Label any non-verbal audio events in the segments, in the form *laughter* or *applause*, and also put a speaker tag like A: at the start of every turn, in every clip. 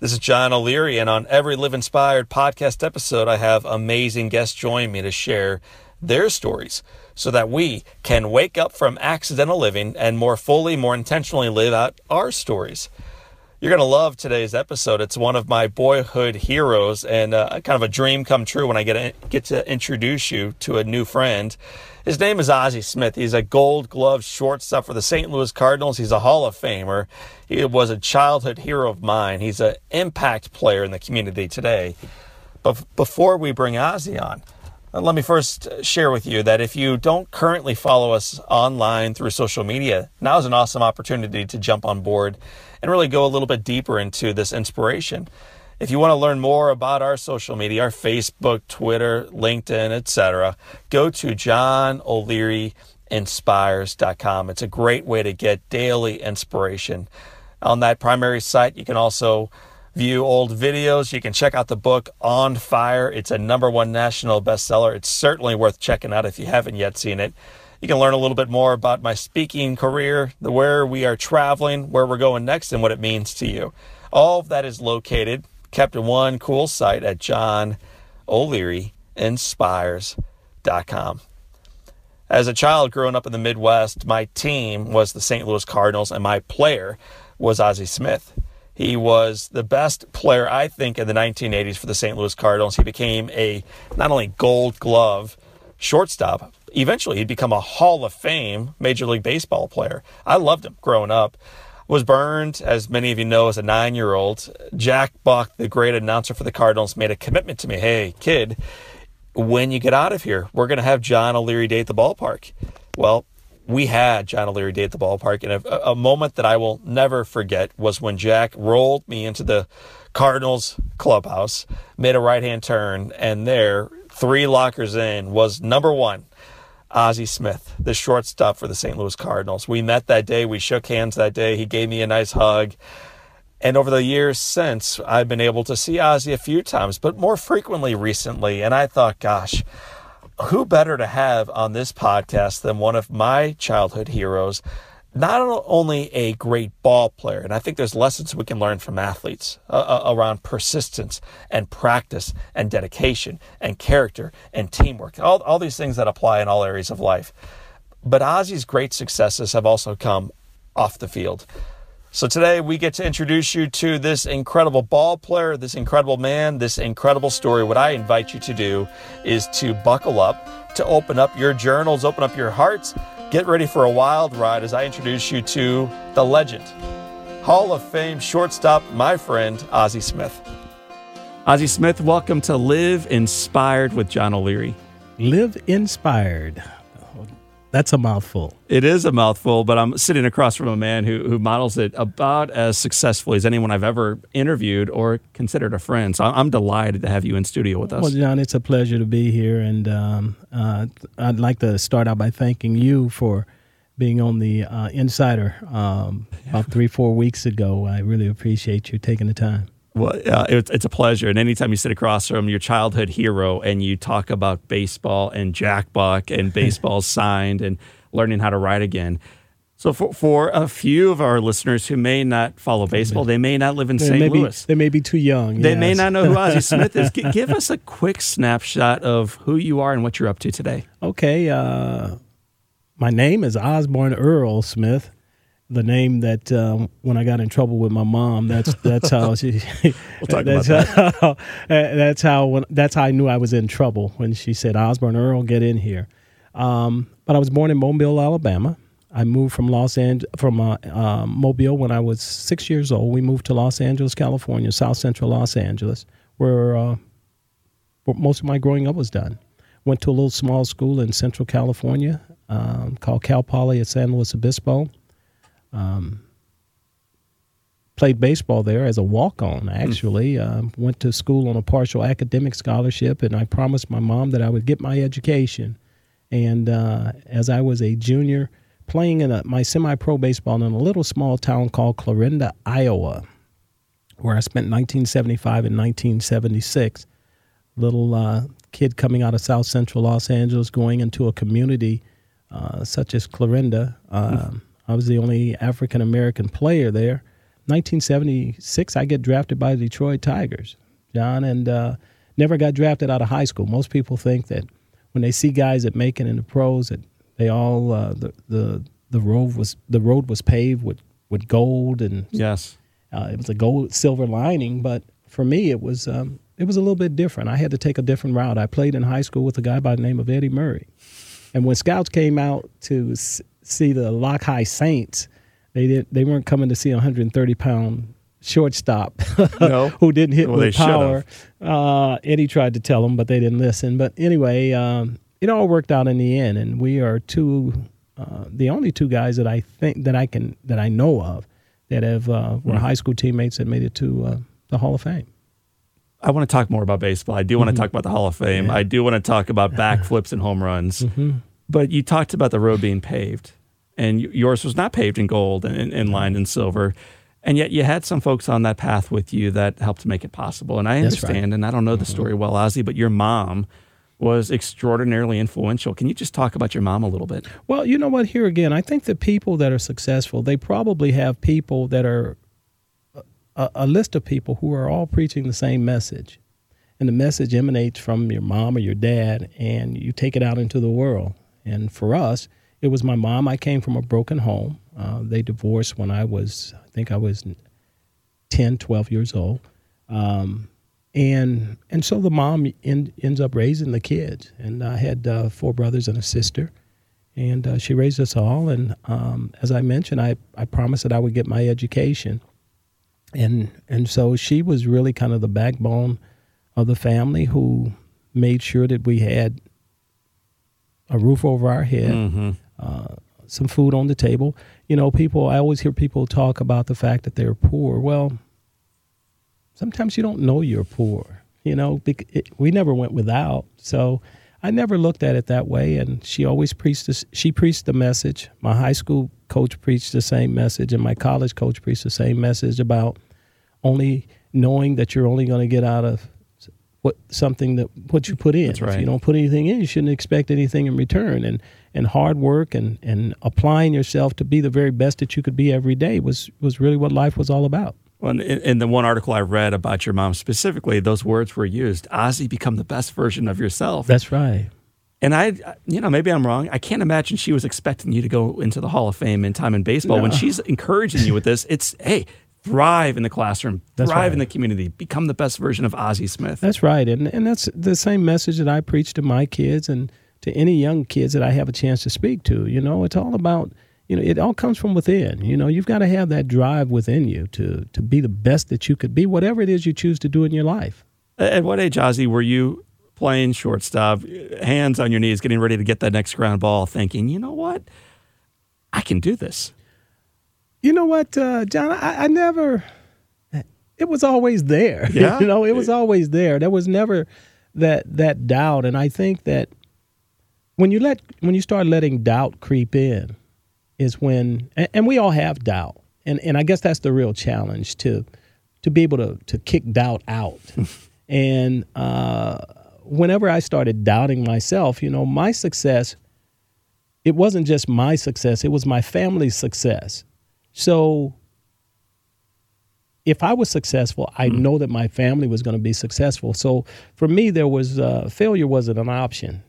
A: This is John O'Leary, and on every Live Inspired podcast episode, I have amazing guests join me to share their stories so that we can wake up from accidental living and more fully, more intentionally live out our stories. You're going to love today's episode. It's one of my boyhood heroes and uh, kind of a dream come true when I get, get to introduce you to a new friend. His name is Ozzie Smith. He's a gold glove shortstop for the St. Louis Cardinals. He's a Hall of Famer. He was a childhood hero of mine. He's an impact player in the community today. But before we bring Ozzie on, uh, let me first share with you that if you don't currently follow us online through social media, now is an awesome opportunity to jump on board and really go a little bit deeper into this inspiration. If you want to learn more about our social media, our Facebook, Twitter, LinkedIn, etc., go to johnolearyinspires.com. It's a great way to get daily inspiration. On that primary site, you can also view old videos. You can check out the book On Fire. It's a number one national bestseller. It's certainly worth checking out if you haven't yet seen it. You can learn a little bit more about my speaking career, the where we are traveling, where we're going next, and what it means to you. All of that is located kept in one cool site at John O'Leary Inspires.com. As a child growing up in the Midwest, my team was the St. Louis Cardinals, and my player was Ozzie Smith. He was the best player, I think, in the 1980s for the St. Louis Cardinals. He became a not only gold glove shortstop, eventually he'd become a Hall of Fame Major League Baseball player. I loved him growing up was burned, as many of you know, as a nine year old. Jack Buck, the great announcer for the Cardinals, made a commitment to me hey, kid, when you get out of here, we're going to have John O'Leary Day at the ballpark. Well, we had John O'Leary Day at the ballpark, and a, a moment that I will never forget was when Jack rolled me into the Cardinals clubhouse, made a right hand turn, and there, three lockers in, was number one Ozzie Smith, the shortstop for the St. Louis Cardinals. We met that day. We shook hands that day. He gave me a nice hug. And over the years since, I've been able to see Ozzie a few times, but more frequently recently. And I thought, gosh, who better to have on this podcast than one of my childhood heroes? Not only a great ball player, and I think there's lessons we can learn from athletes uh, uh, around persistence and practice and dedication and character and teamwork, all, all these things that apply in all areas of life. But Ozzie's great successes have also come off the field. So today we get to introduce you to this incredible ball player, this incredible man, this incredible story. What I invite you to do is to buckle up, to open up your journals, open up your hearts, Get ready for a wild ride as I introduce you to the legend, Hall of Fame shortstop, my friend, Ozzie Smith. Ozzie Smith, welcome to Live Inspired with John O'Leary.
B: Live Inspired. That's a mouthful.
A: It is a mouthful, but I'm sitting across from a man who, who models it about as successfully as anyone I've ever interviewed or considered a friend. So I'm delighted to have you in studio with us.
B: Well, John, it's a pleasure to be here. And um, uh, I'd like to start out by thanking you for being on the uh, Insider um, *laughs* about three, four weeks ago. I really appreciate you taking the time.
A: Well, uh, it's, it's a pleasure. And anytime you sit across from your childhood hero and you talk about baseball and Jack Buck and *laughs* baseball signed and learning how to ride again. So for, for a few of our listeners who may not follow baseball, they may not live in St. Louis.
B: They may be too young.
A: They yes. may not know who Ozzie *laughs* Smith is. G- give us a quick snapshot of who you are and what you're up to today.
B: Okay. Uh, my name is Osborne Earl Smith the name that um, when I got in trouble with my mom, that's that's how she. *laughs*
A: we'll talk that's about that.
B: How, *laughs* that's how when, that's how I knew I was in trouble when she said, "Osborne Earl, get in here." Um, but I was born in Mobile, Alabama. I moved from Los Angeles from uh, uh, Mobile when I was six years old. We moved to Los Angeles, California, South Central Los Angeles, where, uh, where most of my growing up was done. Went to a little small school in Central California um, called Cal Poly at San Luis Obispo um, played baseball there as a walk on, actually. Uh, went to school on a partial academic scholarship, and I promised my mom that I would get my education. And uh, as I was a junior, playing in a, my semi pro baseball in a little small town called Clarinda, Iowa, where I spent 1975 and 1976. Little uh, kid coming out of South Central Los Angeles, going into a community uh, such as Clarinda. Um, I was the only African American player there. 1976, I get drafted by the Detroit Tigers, John, and uh, never got drafted out of high school. Most people think that when they see guys that make it in the pros, that they all uh, the the the road was the road was paved with with gold and
A: yes,
B: uh, it was a gold silver lining. But for me, it was um, it was a little bit different. I had to take a different route. I played in high school with a guy by the name of Eddie Murray, and when scouts came out to see the Locke High Saints, they didn't. They weren't coming to see a 130 pound shortstop *laughs*
A: No.
B: who didn't hit
A: Well,
B: with power. Uh, Eddie tried to tell them, but they didn't listen. But anyway, um, it all worked out in the end, and we are two, uh, the only two guys that I think that I can that I know of that have uh, were high school teammates that made it to uh, the Hall of Fame.
A: I want to talk more about baseball. I do want to mm-hmm. talk about the Hall of Fame. I do want to talk about backflips and home runs. Mm-hmm. But you talked about the road being paved, and yours was not paved in gold and, and lined in silver. And yet you had some folks on that path with you that helped make it possible. And I
B: That's right.
A: understand, and I don't know the mm-hmm. story well, Ozzie, but your mom was extraordinarily influential. Can you just talk about your mom a little bit?
B: Well, you know what? Here again, I think the people that are successful, they probably have people that are a, a list of people who are all preaching the same message. And the message emanates from your mom or your dad, and you take it out into the world. And for us, it was my mom. I came from a broken home. Uh, they divorced when I was, I think I was 10, 12 years old. Um, and and so the mom en- ends up raising the kids. And I had uh, four brothers and a sister and uh, she raised us all. And um, as I mentioned, I, I promised that I would get my education, and and so she was really kind of the backbone of the family who made sure that we had a roof over our head, uh, some food on the table. You know, people. I always hear people talk about the fact that they're poor. Well, sometimes you don't know you're poor. You know, bec- it, we never went without. So I never looked at it that way. And she always preached this. She preached the message. My high school coach preached the same message, and my college coach preached the same message about only knowing that you're only going to get out of what something that what you put in.
A: That's
B: If
A: right.
B: you don't put anything in, you shouldn't expect anything in return. And and hard work and and applying yourself to be the very best that you could be every day was was really what life was all about.
A: Well, in, in the one article I read about your mom specifically, those words were used Ozzie, become the best version of yourself.
B: That's right.
A: And I, you know, maybe I'm wrong. I can't imagine she was expecting you to go into the Hall of Fame in time in baseball. When she's encouraging you with this, it's, hey, thrive in the classroom,
B: That's
A: thrive
B: right.
A: in the community, become the best version of Ozzie Smith.
B: That's right, and and that's the same message that I preach to my kids and to any young kids that I have a chance to speak to. You know, it's all about you know it all comes from within. You know, you've got to have that drive within you to to be the best that you could be, whatever it is you choose to do in your life.
A: At what age, Ozzie, were you playing shortstop, hands on your knees, getting ready to get that next ground ball, thinking, you know what? I can do this.
B: You know what, uh, John? I, I never. It was always there. *laughs*
A: Yeah?
B: you know, it was always there. There was never that that doubt, and I think that when you let when you start letting doubt creep in, is when and, and we all have doubt, and and I guess that's the real challenge to to be able to to kick doubt out. *laughs* and uh, whenever I started doubting myself, you know, my success. It wasn't just my success; it was my family's success. So if I was successful, I know that my family was going to be successful. So for me, there was uh, failure wasn't an option.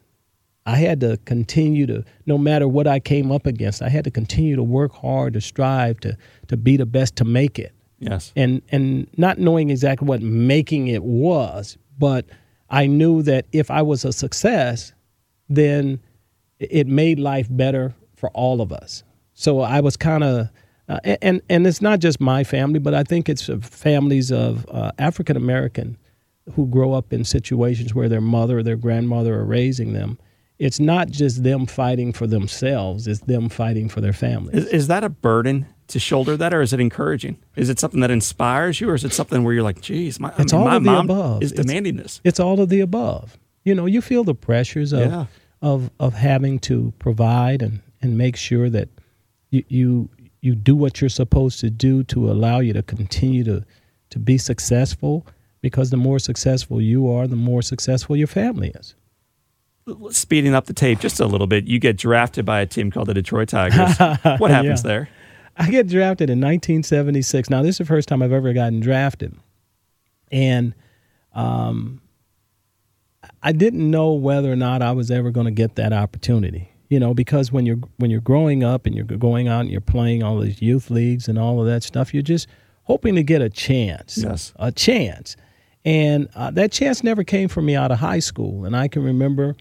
B: I had to continue to, no matter what I came up against, I had to continue to work hard to strive to to be the best to make it.
A: Yes.
B: And and not knowing exactly what making it was, but I knew that if I was a success, then it made life better for all of us. So I was kind of, uh, and and it's not just my family, but I think it's families of uh, African American who grow up in situations where their mother or their grandmother are raising them. It's not just them fighting for themselves; it's them fighting for their families.
A: Is, is that a burden to shoulder that, or is it encouraging? Is it something that inspires you, or is it something where you're like, "Geez, my,
B: It's
A: I mean,
B: all
A: my
B: of the
A: mom
B: above.
A: is
B: It's-
A: this."
B: It's all of the above. You know, you feel the pressures of
A: Yeah.
B: of of having to provide and and make sure that you you you do what you're supposed to do to allow you to continue to to be successful because the more successful you are, the more successful your family is.
A: Speeding up the tape just a little bit, you get drafted by a team called the Detroit Tigers. *laughs* what happens
B: Yeah.
A: there?
B: I get drafted in 1976. Now, this is the first time I've ever gotten drafted. And um, I didn't know whether or not I was ever going to get that opportunity. You know, because when you're when you're growing up and you're going out and you're playing all these youth leagues and all of that stuff, you're just hoping to get a chance.
A: Yes.
B: A chance. And uh, that chance never came for me out of high school. And I can remember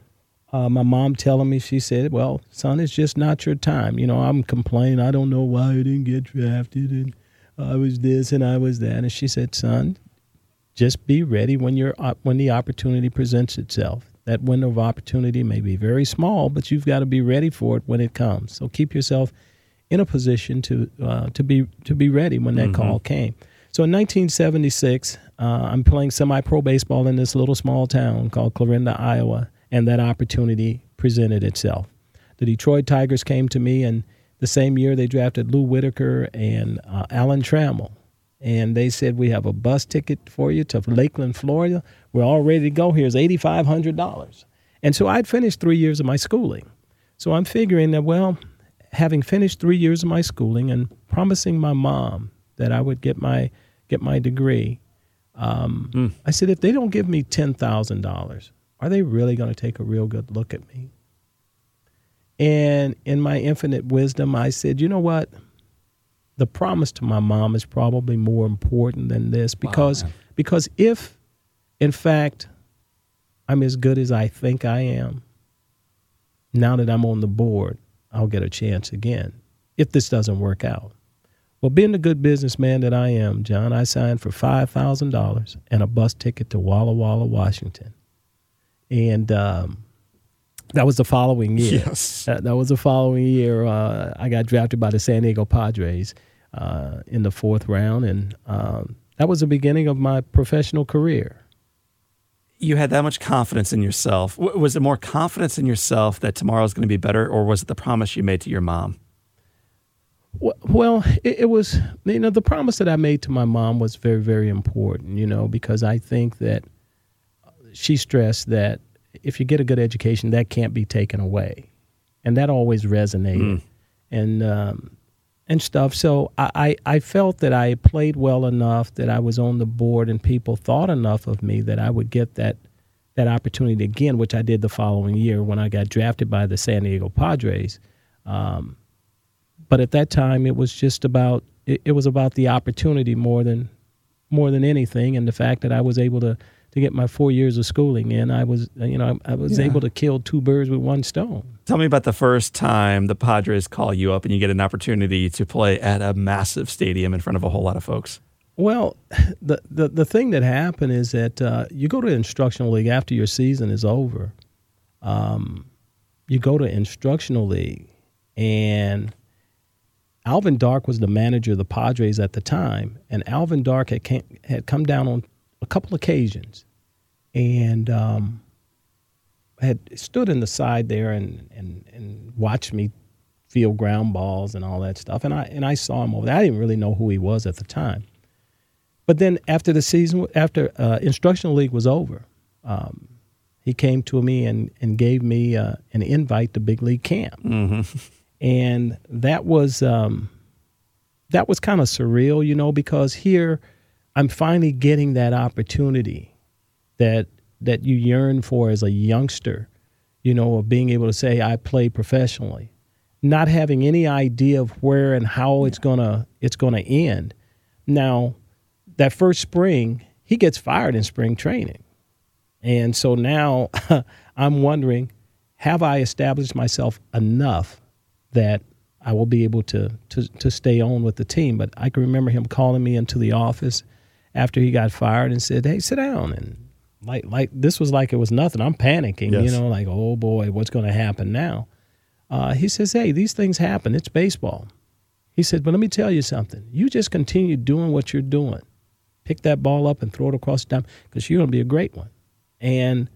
B: uh, my mom telling me, she said, Well, son, it's just not your time. You know, I'm complaining. I don't know why I didn't get drafted and I was this and I was that. And she said, Son, just be ready when you're uh, when the opportunity presents itself. That window of opportunity may be very small, but you've got to be ready for it when it comes. So keep yourself in a position to uh, to be to be ready when that call came. So in 1976, uh, I'm playing semi-pro baseball in this little small town called Clarinda, Iowa, and that opportunity presented itself. The Detroit Tigers came to me, and the same year they drafted Lou Whitaker and uh, Alan Trammell. And they said, We have a bus ticket for you to Lakeland, Florida. We're all ready to go. Here's $8,500. And so I'd finished three years of my schooling. So I'm figuring that, well, having finished three years of my schooling and promising my mom that I would get my get my degree, um, I said, if they don't give me ten thousand dollars, are they really going to take a real good look at me? And in my infinite wisdom, I said, you know what? The promise to my mom is probably more important than this because
A: man.
B: because if, in fact, I'm as good as I think I am, now that I'm on the board, I'll get a chance again if this doesn't work out. Well, being the good businessman that I am, John, I signed for $5,000 and a bus ticket to Walla Walla, Washington. And um, that was the following year.
A: Yes.
B: That, that was the following year. Uh, I got drafted by the San Diego Padres uh, in the fourth round. And um, that was the beginning of my professional career.
A: You had that much confidence in yourself. W- was it more confidence in yourself that tomorrow's going to be better, or was it the promise you made to your mom?
B: Well- Well, it, it was, you know, the promise that I made to my mom was very, very important, you know, because I think that she stressed that if you get a good education, that can't be taken away. And that always resonated and, um, and stuff. So I, I, I felt that I played well enough that I was on the board and people thought enough of me that I would get that, that opportunity again, which I did the following year when I got drafted by the San Diego Padres. Um, but at that time it was just about it, it was about the opportunity more than more than anything and the fact that I was able to to get my four years of schooling in I was you know I, I was
A: Yeah.
B: able to kill two birds with one stone
A: Tell me about the first time the Padres call you up and you get an opportunity to play at a massive stadium in front of a whole lot of folks.
B: well *laughs* the the, the thing that happened is that uh, you go to instructional league after your season is over um, you go to instructional league and Alvin Dark was the manager of the Padres at the time, and Alvin Dark had came, had come down on a couple occasions, and um, had stood in the side there and, and, and watched me field ground balls and all that stuff. And I and I saw him over there. I didn't really know who he was at the time, but then after the season, after uh, instructional league was over, um, he came to me and and gave me uh, an invite to big league camp and that was um, that was kind of surreal, you know, because here I'm finally getting that opportunity that that you yearn for as a youngster, you know, of being able to say I play professionally, not having any idea of where and how it's gonna it's gonna end. Now, that first spring, he gets fired in spring training. And so now *laughs* I'm wondering, have I established myself enough that I will be able to, to to stay on with the team? But I can remember him calling me into the office after he got fired and said, "Hey, sit down." And like like this was like it was nothing. I'm panicking, you know, like oh boy, what's going to happen now? Uh, he says, "Hey, these things happen. It's baseball." He said, "But let me tell you something. You just continue doing what you're doing. Pick that ball up and throw it across the diamond because you're going to be a great one." And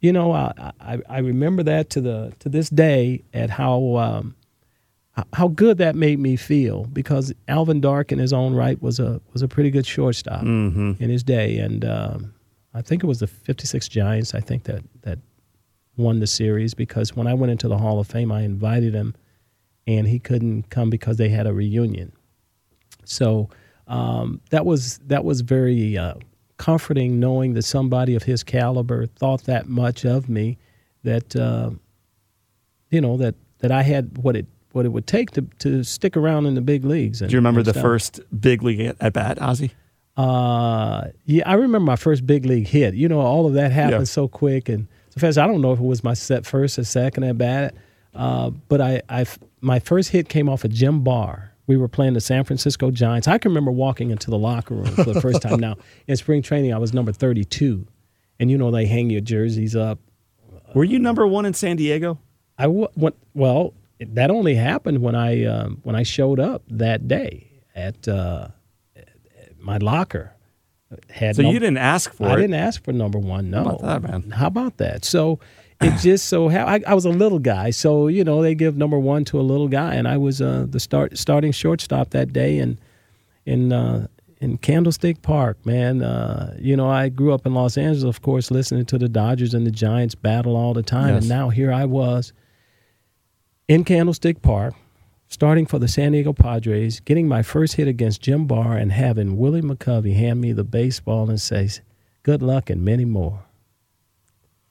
B: you know, I, I, I remember that to the to this day at how um, how good that made me feel because Alvin Dark in his own right was a was a pretty good shortstop
A: Mm-hmm.
B: in his day, and um, I think it was the '56 Giants. I think that that won the series because when I went into the Hall of Fame, I invited him, and he couldn't come because they had a reunion. So um, that was that was very uh, comforting knowing that somebody of his caliber thought that much of me, that uh, you know that that I had what it what it would take to to stick around in the big leagues. And,
A: Do you remember the
B: stuff.
A: first big league at, at bat, Ozzie?
B: Uh, yeah, I remember my first big league hit. You know, all of that happened
A: Yeah.
B: so quick and so fast. I don't know if it was my set first or second at bat, uh, but I, I, my first hit came off of Jim Barr. We were playing the San Francisco Giants. I can remember walking into the locker room for the first time. Now in spring training, I was number thirty-two, and you know they hang your jerseys up.
A: Were you number one in San Diego?
B: I w- went, well, that only happened when I um, when I showed up that day at uh, my locker. Had
A: So
B: no-
A: you didn't ask for
B: I
A: it.
B: didn't ask for number one. No,
A: How about that, man?
B: How about that? So it *clears throat* just so ha- I, I was a little guy, so you know they give number one to a little guy, and I was uh, the start starting shortstop that day, and in uh, in Candlestick Park, man. Uh, you know I grew up in Los Angeles, of course, listening to the Dodgers and the Giants battle all the time,
A: Yes.
B: and now here I was in Candlestick Park. Starting for the San Diego Padres, getting my first hit against Jim Barr, and having Willie McCovey hand me the baseball and say, "Good luck and many more."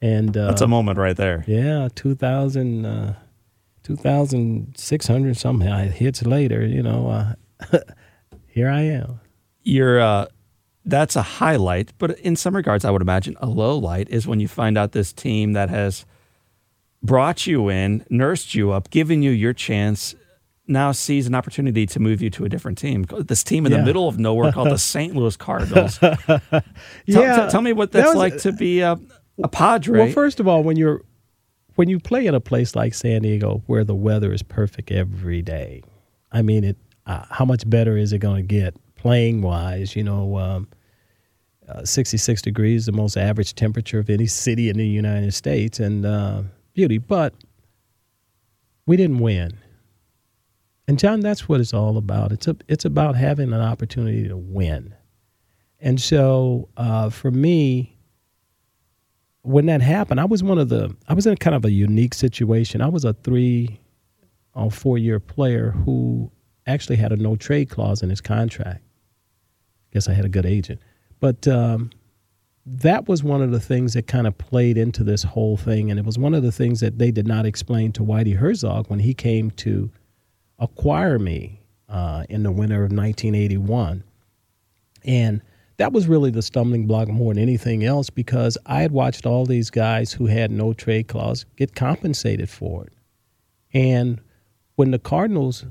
B: And uh,
A: That's a moment right there.
B: yeah, 2,000, uh, 2,600 something hits later, you know, uh, *laughs* here I am.
A: You're uh, that's a highlight, but in some regards, I would imagine a low light is when you find out this team that has brought you in, nursed you up, given you your chance, now sees an opportunity to move you to a different team. This team in
B: Yeah.
A: the middle of nowhere called the *laughs* St. Louis Cardinals. *laughs* Tell, tell- tell me what
B: that
A: that's
B: was-
A: like to be a, a Padre.
B: Well, first of all, when you're when you play in a place like San Diego where the weather is perfect every day, I mean, it. Uh, how much better is it going to get playing wise? You know, um, uh, 66 degrees, the most average temperature of any city in the United States, and uh, beauty. But we didn't win. And John, that's what it's all about. It's a, it's about having an opportunity to win. And so uh, for me, when that happened, I was one of the I was in kind of a unique situation. I was a three or four year player who actually had a no trade clause in his contract. Guess I had a good agent. But um, that was one of the things that kind of played into this whole thing. And it was one of the things that they did not explain to Whitey Herzog when he came to acquire me uh, in the winter of 1981. And that was really the stumbling block more than anything else because I had watched all these guys who had no trade clause get compensated for it. And when the Cardinals,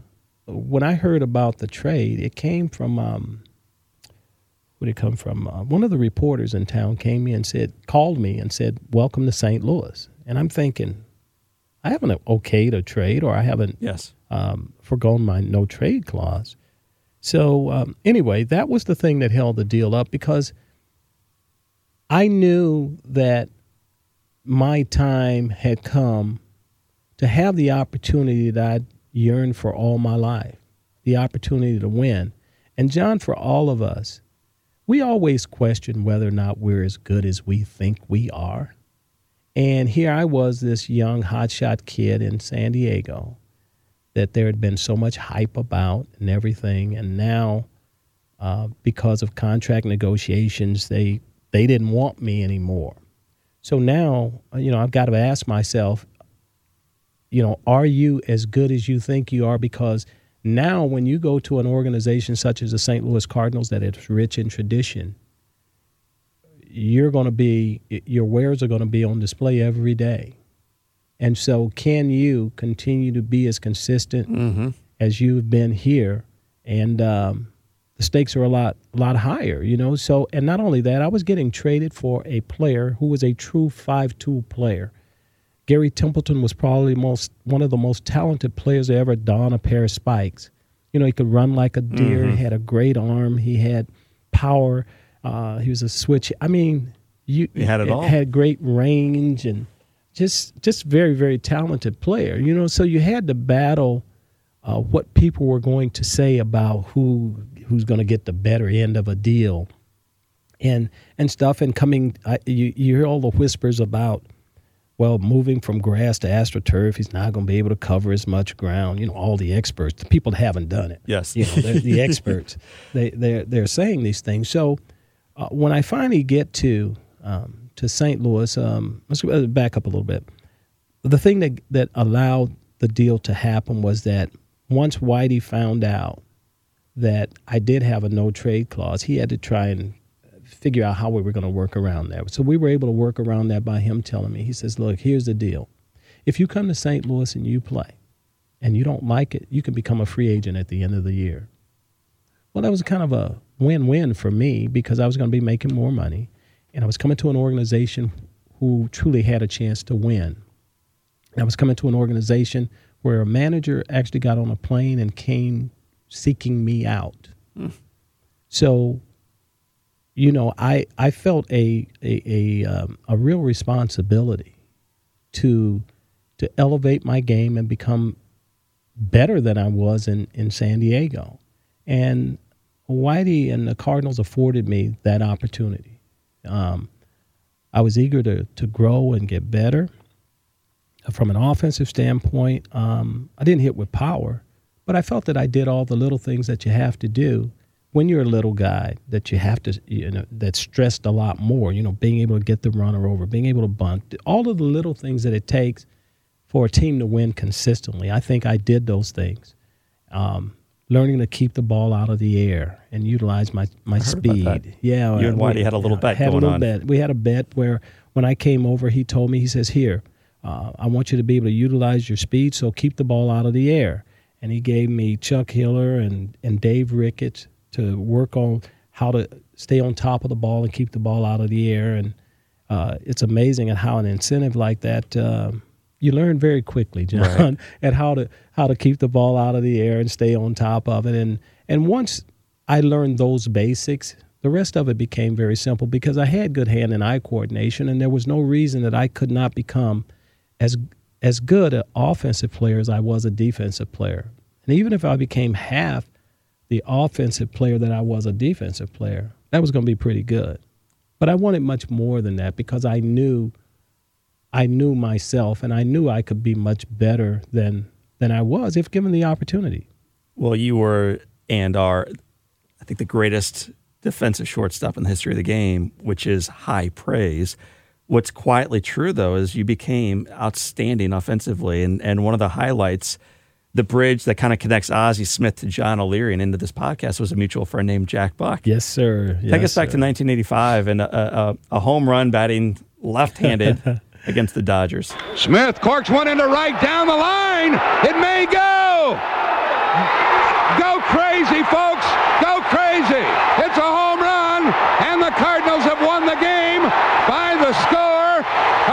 B: when I heard about the trade, it came from, um, where did it come from? Uh, one of the reporters in town came me and said, called me and said, Welcome to St. Louis. And I'm thinking, I haven't okayed a trade or I haven't
A: yes.
B: um, forgone my no trade clause. So um, anyway, that was the thing that held the deal up because I knew that my time had come to have the opportunity that I'd yearned for all my life, the opportunity to win. And John, for all of us, we always question whether or not we're as good as we think we are. And here I was, this young hotshot kid in San Diego that there had been so much hype about and everything, and now uh, because of contract negotiations, they they didn't want me anymore. So now, uh, you know, I've got to ask myself, you know, are you as good as you think you are? Because now, when you go to an organization such as the St. Louis Cardinals that is rich in tradition, you're going to be your wares are going to be on display every day. And so, can you continue to be as consistent
A: Mm-hmm.
B: as you've been here? And um, the stakes are a lot, lot higher, you know. So, and not only that, I was getting traded for a player who was a true five-tool player. Gary Templeton was probably most one of the most talented players to ever don a pair of spikes. You know, he could run like a deer. He had a great arm. He had power. Uh, he was a switch. I mean, you
A: He had it all.
B: Had great range and just just very very talented player. You know, so you had to battle uh, what people were going to say about who who's going to get the better end of a deal and and stuff and coming I, you you hear all the whispers about well moving from grass to astroturf he's not going to be able to cover as much ground you know all the experts the people that haven't done it
A: Yes.
B: you know the *laughs* experts they they're they're saying these things so uh, when I finally get to um, to St. Louis um, let's go back up a little bit the thing that that allowed the deal to happen was that once Whitey found out that I did have a no trade clause, he had to try and figure out how we were going to work around that. So we were able to work around that by him telling me, he says, Look, here's the deal. If you come to St. Louis and you play and you don't like it, you can become a free agent at the end of the year. Well, that was kind of a win win for me because I was going to be making more money and I was coming to an organization who truly had a chance to win. I was coming to an organization where a manager actually got on a plane and came seeking me out. Mm. So, you know, I I felt a a a, um, a real responsibility to to elevate my game and become better than I was in in San Diego, and Whitey and the Cardinals afforded me that opportunity. Um, I was eager to to grow and get better from an offensive standpoint, um, I didn't hit with power, but I felt that I did all the little things that you have to do when you're a little guy that you have to, you know, that's stressed a lot more. You know, being able to get the runner over, being able to bunt, all of the little things that it takes for a team to win consistently. I think I did those things. Um, learning to keep the ball out of the air and utilize my my
A: heard about that.
B: speed. Yeah,
A: You and
B: we-
A: Whitey had a little bet
B: had
A: going
B: a little
A: on.
B: bet. We had a bet where when I came over, he told me, he says, "Here, uh, I want you to be able to utilize your speed, so keep the ball out of the air." And he gave me Chuck Hiller and and Dave Ricketts to work on how to stay on top of the ball and keep the ball out of the air. And uh, it's amazing at how an incentive like that. Um, you learn very quickly, John, *laughs* at how to how to keep the ball out of the air and stay on top of it. And and once I learned those basics, the rest of it became very simple because I had good hand and eye coordination, and there was no reason that I could not become as as good an offensive player as I was a defensive player. And even if I became half the offensive player that I was a defensive player, that was going to be pretty good. But I wanted much more than that because I knew I knew myself and I knew I could be much better than than I was if given the opportunity.
A: Well, you were and are, I think, the greatest defensive shortstop in the history of the game, which is high praise. What's quietly true, though, is you became outstanding offensively. And, and one of the highlights, the bridge that kind of connects Ozzie Smith to John O'Leary and into this podcast was a mutual friend named Jack Buck.
B: Yes, sir.
A: Take
B: Yes,
A: us back
B: sir.
A: to 1985 and a, a, a home run batting left handed *laughs* against the Dodgers.
C: Smith corks one into right down the line. It may go. Go crazy, folks. Go crazy. It's a home run, and the Cardinals have won the game by the score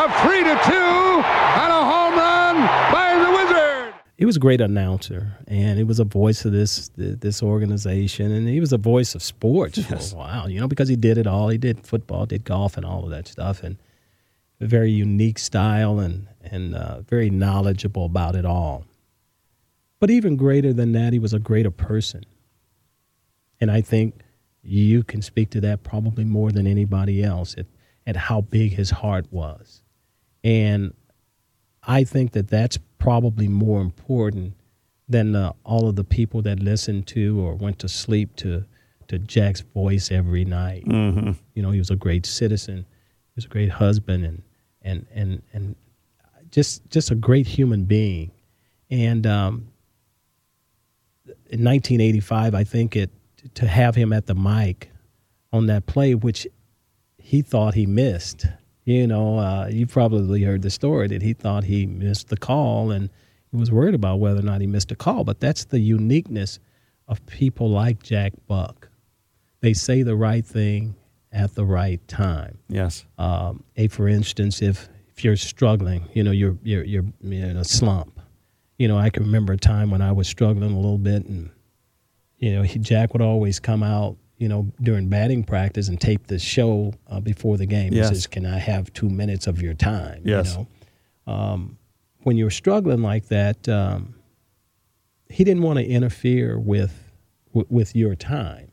C: of three to two on a home run by the Wizard.
B: He was a great announcer, and he was a voice of this this organization, and he was a voice of sports for a while. You know, because he did it all. He did football, did golf, and all of that stuff, and a very unique style, and and uh, very knowledgeable about it all. But even greater than that, he was a greater person, and I think you can speak to that probably more than anybody else at, at how big his heart was, and I think that that's probably more important than uh, all of the people that listened to or went to sleep to to Jack's voice every night. Mm-hmm. You know, he was a great citizen. He was a great husband and and and and just just a great human being. And um, in 1985, I think it to have him at the mic on that play, which he thought he missed. You know, uh, you probably heard the story that he thought he missed the call and he was worried about whether or not he missed a call. But that's the uniqueness of people like Jack Buck. They say the right thing at the right time.
A: Yes.
B: Um, a, for instance, if if you're struggling, you know, you're you're you're in a slump. You know, I can remember a time when I was struggling a little bit, and you know, he, Jack would always come out, you know, during batting practice and tape the show uh, before the game.
A: Yes.
B: He says, "Can I have two minutes of your time?"
A: Yes.
B: You know, um, when you're struggling like that, um, he didn't want to interfere with w- with your time,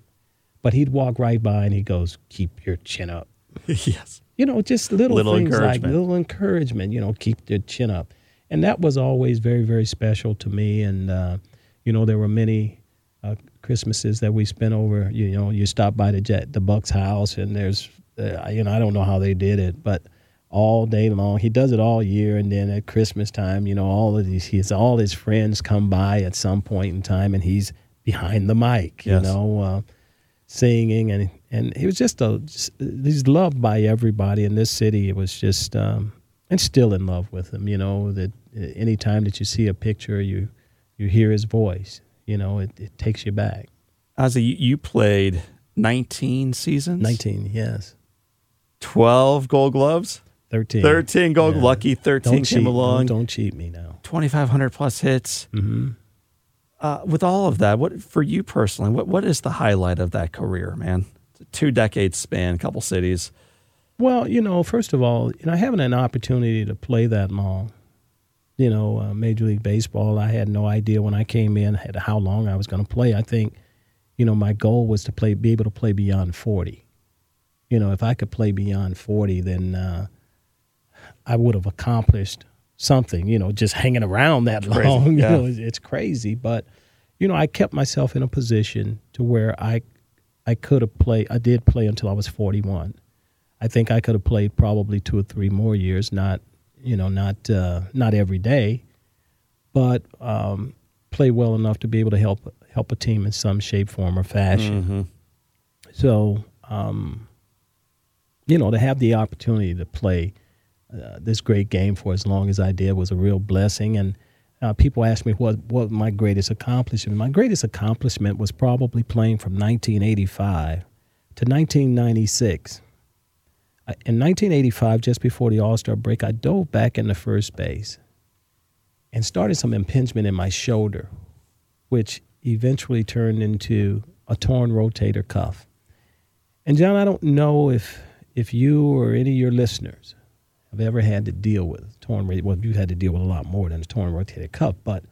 B: but he'd walk right by and he goes, "Keep your chin up." *laughs*
A: yes.
B: You know, just little,
A: Little
B: things like
A: encouragement.
B: little encouragement. You know, keep your chin up, and that was always very, very special to me. And uh, you know, there were many Christmases that we spent over. You know, you stop by the Jet, the Bucks house, and there's, uh, you know, I don't know how they did it, but all day long, he does it all year. And then at Christmas time, you know, all of these, his all his friends come by at some point in time, and he's behind the mic.
A: Yes.
B: You know. Uh, singing and and he was just a just- he's loved by everybody in this city it was just um and still in love with him you know that uh, anytime that you see a picture you you hear his voice you know it, it takes you back
A: Ozzie, you- you played 19 seasons?
B: 19 yes
A: 12 gold gloves?
B: 13
A: 13 gold.
B: Yeah.
A: Lucky 13
B: don't cheat
A: came along.
B: don't, don't cheat me now
A: 2,500 plus hits.
B: hmm
A: Uh, with all of that, what for you personally? What what is the highlight of that career, man? Two decades span, couple cities.
B: Well, you know, first of all, you know, having an opportunity to play that long, you know, uh, Major League Baseball, I had no idea when I came in how long I was going to play. I think, you know, my goal was to play, be able to play beyond forty. You know, if I could play beyond forty, then uh, I would have accomplished something. You know, just hanging around that
A: crazy,
B: long, *laughs*
A: yeah.
B: you know, it's, it's crazy. But you know, I kept myself in a position to where I, I could have played. I did play until I was forty-one. I think I could have played probably two or three more years, not you know, not uh, not every day, but um, play well enough to be able to help help a team in some shape, form, or fashion.
A: Mhm.
B: So, um, you know, to have the opportunity to play uh, this great game for as long as I did was a real blessing. And uh, people ask me what what my greatest accomplishment. My greatest accomplishment was probably playing from 1985 to 1996. In 1985, just before the All Star break, I dove back into first base and started some impingement in my shoulder, which eventually turned into a torn rotator cuff. And John, I don't know if if you or any of your listeners have ever had to deal with torn well, you had to deal with a lot more than a torn rotator cuff, but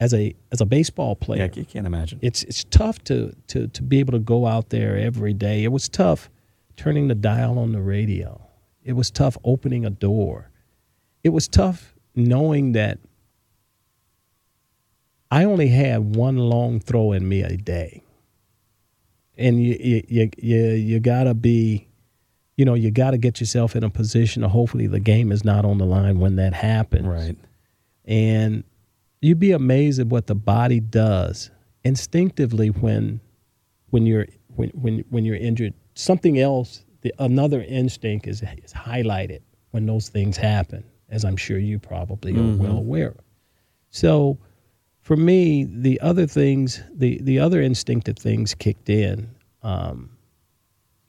B: as a as a baseball player,
A: Yeah, you can't imagine.
B: it's it's tough to to to be able to go out there every day. It was tough turning the dial on the radio. It was tough opening a door. It was tough knowing that I only had one long throw in me a day. And you you you you, you got to be you know, you got to get yourself in a position to hopefully the game is not on the line when that happens
A: right.
B: and you'd be amazed at what the body does instinctively when when you're when when, when you're injured something else the, another instinct is, is highlighted when those things happen as i'm sure you probably are well aware of so for me the other things the the other instinctive things kicked in um,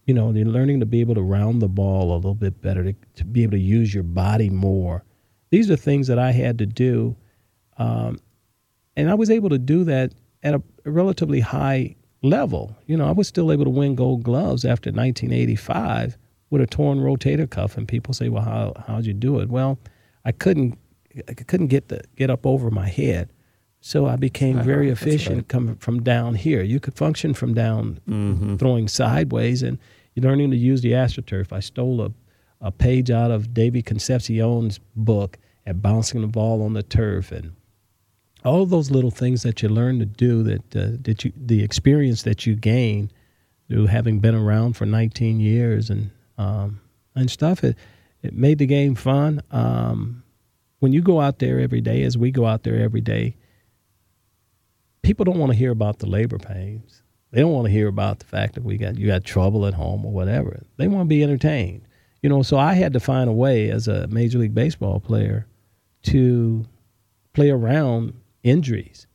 B: you know, they're learning to be able to round the ball a little bit better, to, to be able to use your body more. These are things that I had to do. Um, and I was able to do that at a relatively high level. You know, I was still able to win gold gloves after 1985 with a torn rotator cuff. And people say, well, how, how'd you do it? Well, I couldn't, I couldn't get, the, get up over my head. So I became very
A: That's
B: efficient
A: right.
B: coming from down here. You could function from down
A: Mm-hmm.
B: throwing sideways, and you're learning to use the astroturf. I stole a, a page out of David Concepcion's book at bouncing the ball on the turf, and all those little things that you learn to do that uh, that you the experience that you gain through having been around for 19 years and um, and stuff. It it made the game fun. Um, when you go out there every day, as we go out there every day, people don't want to hear about the labor pains. They don't want to hear about the fact that we got you got trouble at home or whatever. They want to be entertained. You know, so I had to find a way as a major league baseball player to play around injuries.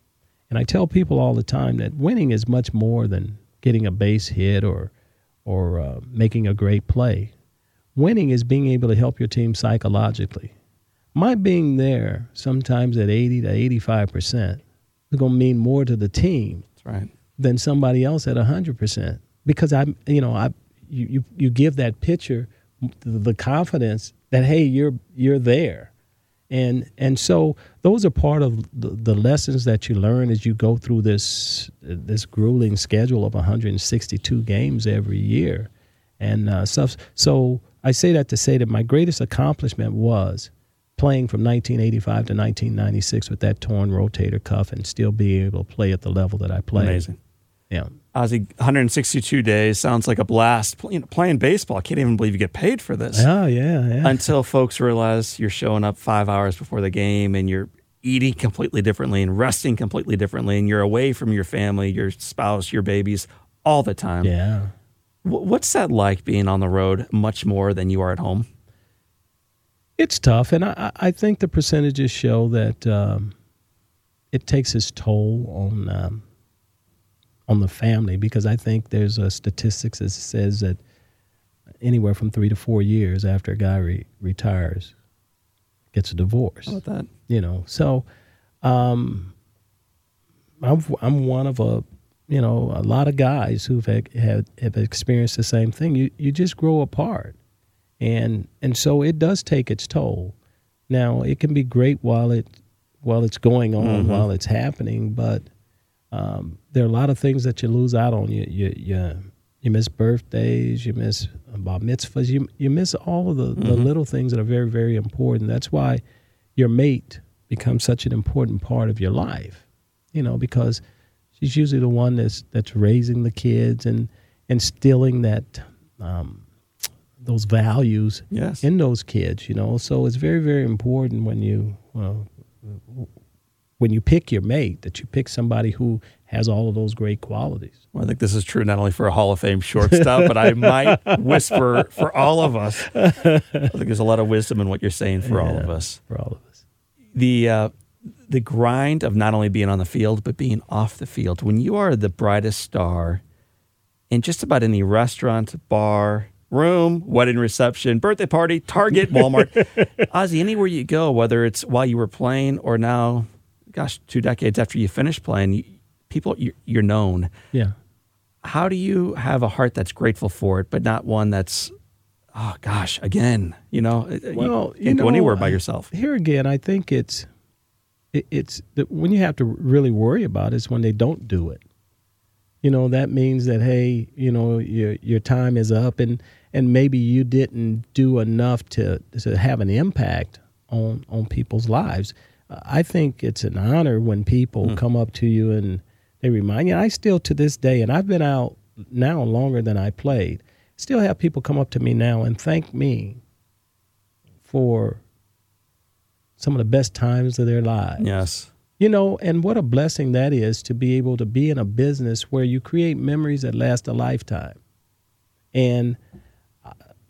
B: And I tell people all the time that winning is much more than getting a base hit or or uh, making a great play. Winning is being able to help your team psychologically. My being there sometimes at 80 to 85% is going to mean more to the team
A: That's right.
B: than somebody else at 100% because I you know I you you, you give that pitcher the, the confidence that hey you're you're there and and so those are part of the, the, lessons that you learn as you go through this this grueling schedule of 162 games every year and uh, stuff so I say that to say that my greatest accomplishment was playing from 1985 to 1996 with that torn rotator cuff and still being able to play at the level that I played.
A: Amazing.
B: Yeah.
A: Ozzie, 162 days sounds like a blast. You know, playing baseball, I can't even believe you get paid for this.
B: Oh, yeah, yeah.
A: Until folks realize you're showing up five hours before the game and you're eating completely differently and resting completely differently and you're away from your family, your spouse, your babies all the time.
B: Yeah.
A: What's that like being on the road much more than you are at home?
B: It's tough, and I, I think the percentages show that um, it takes its toll on um, on the family because I think there's a statistics that says that anywhere from three to four years after a guy re- retires, gets a divorce.
A: How about that?
B: You know, so um, I'm I'm one of a you know a lot of guys who've had, have, have experienced the same thing. You you just grow apart and and so it does take its toll. Now it can be great while it while it's going on, mm-hmm. while it's happening, but um, there are a lot of things that you lose out on. You you you, you miss birthdays, you miss bar mitzvahs, you you miss all of the, mm-hmm. the little things that are very very important. That's why your mate becomes such an important part of your life. You know because she's usually the one that's that's raising the kids and instilling that um, those values
A: yes.
B: in those kids, you know. So it's very, very important when you well, when you pick your mate that you pick somebody who has all of those great qualities.
A: Well, I think this is true not only for a Hall of Fame shortstop, but I *laughs* might whisper for all of us. I think there's a lot of wisdom in what you're saying for yeah, all of us.
B: For all of us.
A: The uh, the grind of not only being on the field but being off the field. When you are the brightest star in just about any restaurant, bar, room, wedding reception, birthday party, Target, Walmart. *laughs* Ozzie, anywhere you go, whether it's while you were playing or now, gosh, two decades after you finish playing, you, people, you're known.
B: Yeah.
A: How do you have a heart that's grateful for it, but not one that's, oh gosh, again, you know, uh, uh,
B: well,
A: you can't
B: know,
A: go anywhere uh, by yourself.
B: Here again, I think it's, it, it's the, when you have to really worry about it is when they don't do it. You know, that means that hey, you know, your your time is up, and and maybe you didn't do enough to to have an impact on on people's lives. I think it's an honor when people mm. come up to you and they remind you. I still to this day, and I've been out now longer than I played. Still have people come up to me now and thank me for some of the best times of their lives.
A: Yes.
B: You know, and what a blessing that is to be able to be in a business where you create memories that last a lifetime. And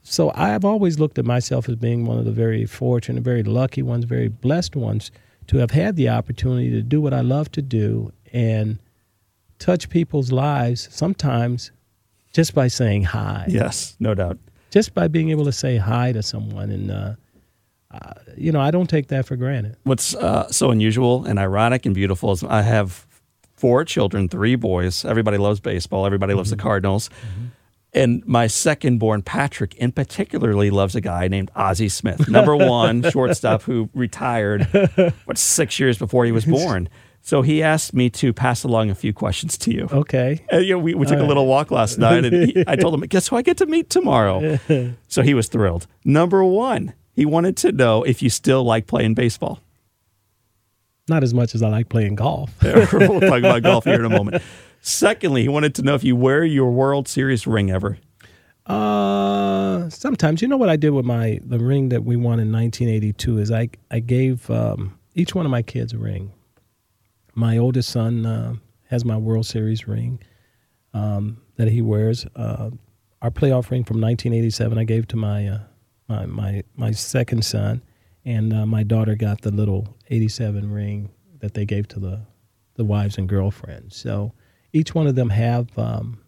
B: so I've always looked at myself as being one of the very fortunate, very lucky ones, very blessed ones to have had the opportunity to do what I love to do and touch people's lives sometimes just by saying hi.
A: Yes, no doubt.
B: Just by being able to say hi to someone. And, uh, uh, you know, I don't take that for granted.
A: What's uh, so unusual and ironic and beautiful is I have four children, three boys. Everybody loves baseball, everybody mm-hmm. loves the mm-hmm. Cardinals. Mm-hmm and my second born, Patrick, in particularly loves a guy named Ozzie Smith, number *laughs* one shortstop who retired, what, six years before he was *laughs* born. So he asked me to pass along a few questions to you.
B: Okay.
A: And, you know, we, we took a little walk last night, and he, I told him, *laughs* guess who I get to meet tomorrow? so he was thrilled. Number one, he wanted to know if you still like playing baseball.
B: Not as much as I like playing golf.
A: we'll talk about golf here in a moment. Secondly, he wanted to know if you wear your World Series ring ever.
B: Uh, sometimes. You know what I did with my the ring that we won in 1982 is I I gave um, each one of my kids a ring. My oldest son uh, has my World Series ring um, that he wears. Uh, our playoff ring from 1987 I gave to my uh, my, my my second son, and uh, my daughter got the little 87 ring that they gave to the the wives and girlfriends. So each one of them have, um,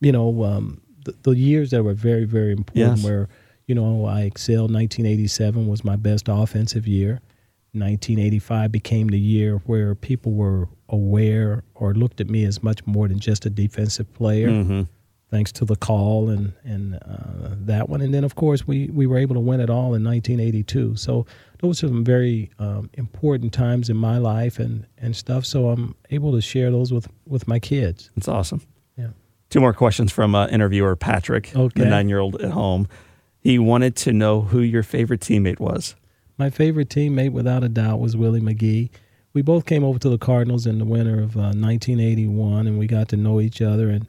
B: you know, um, the, the, years that were very, very important.
A: Yes.
B: Where you know I excelled. 1987 was my best offensive year. 1985 became the year where people were aware or looked at me as much more than just a defensive player.
A: Mm-hmm.
B: Thanks to the call and and uh, that one, and then of course we we were able to win it all in 1982. So those are some very um, important times in my life and and stuff. So I'm able to share those with with my kids.
A: It's awesome.
B: Yeah.
A: Two more questions from uh, interviewer Patrick, the nine year old at home. He wanted to know who your favorite teammate was.
B: My favorite teammate, without a doubt, was Willie McGee. We both came over to the Cardinals in the winter of uh, 1981, and we got to know each other. And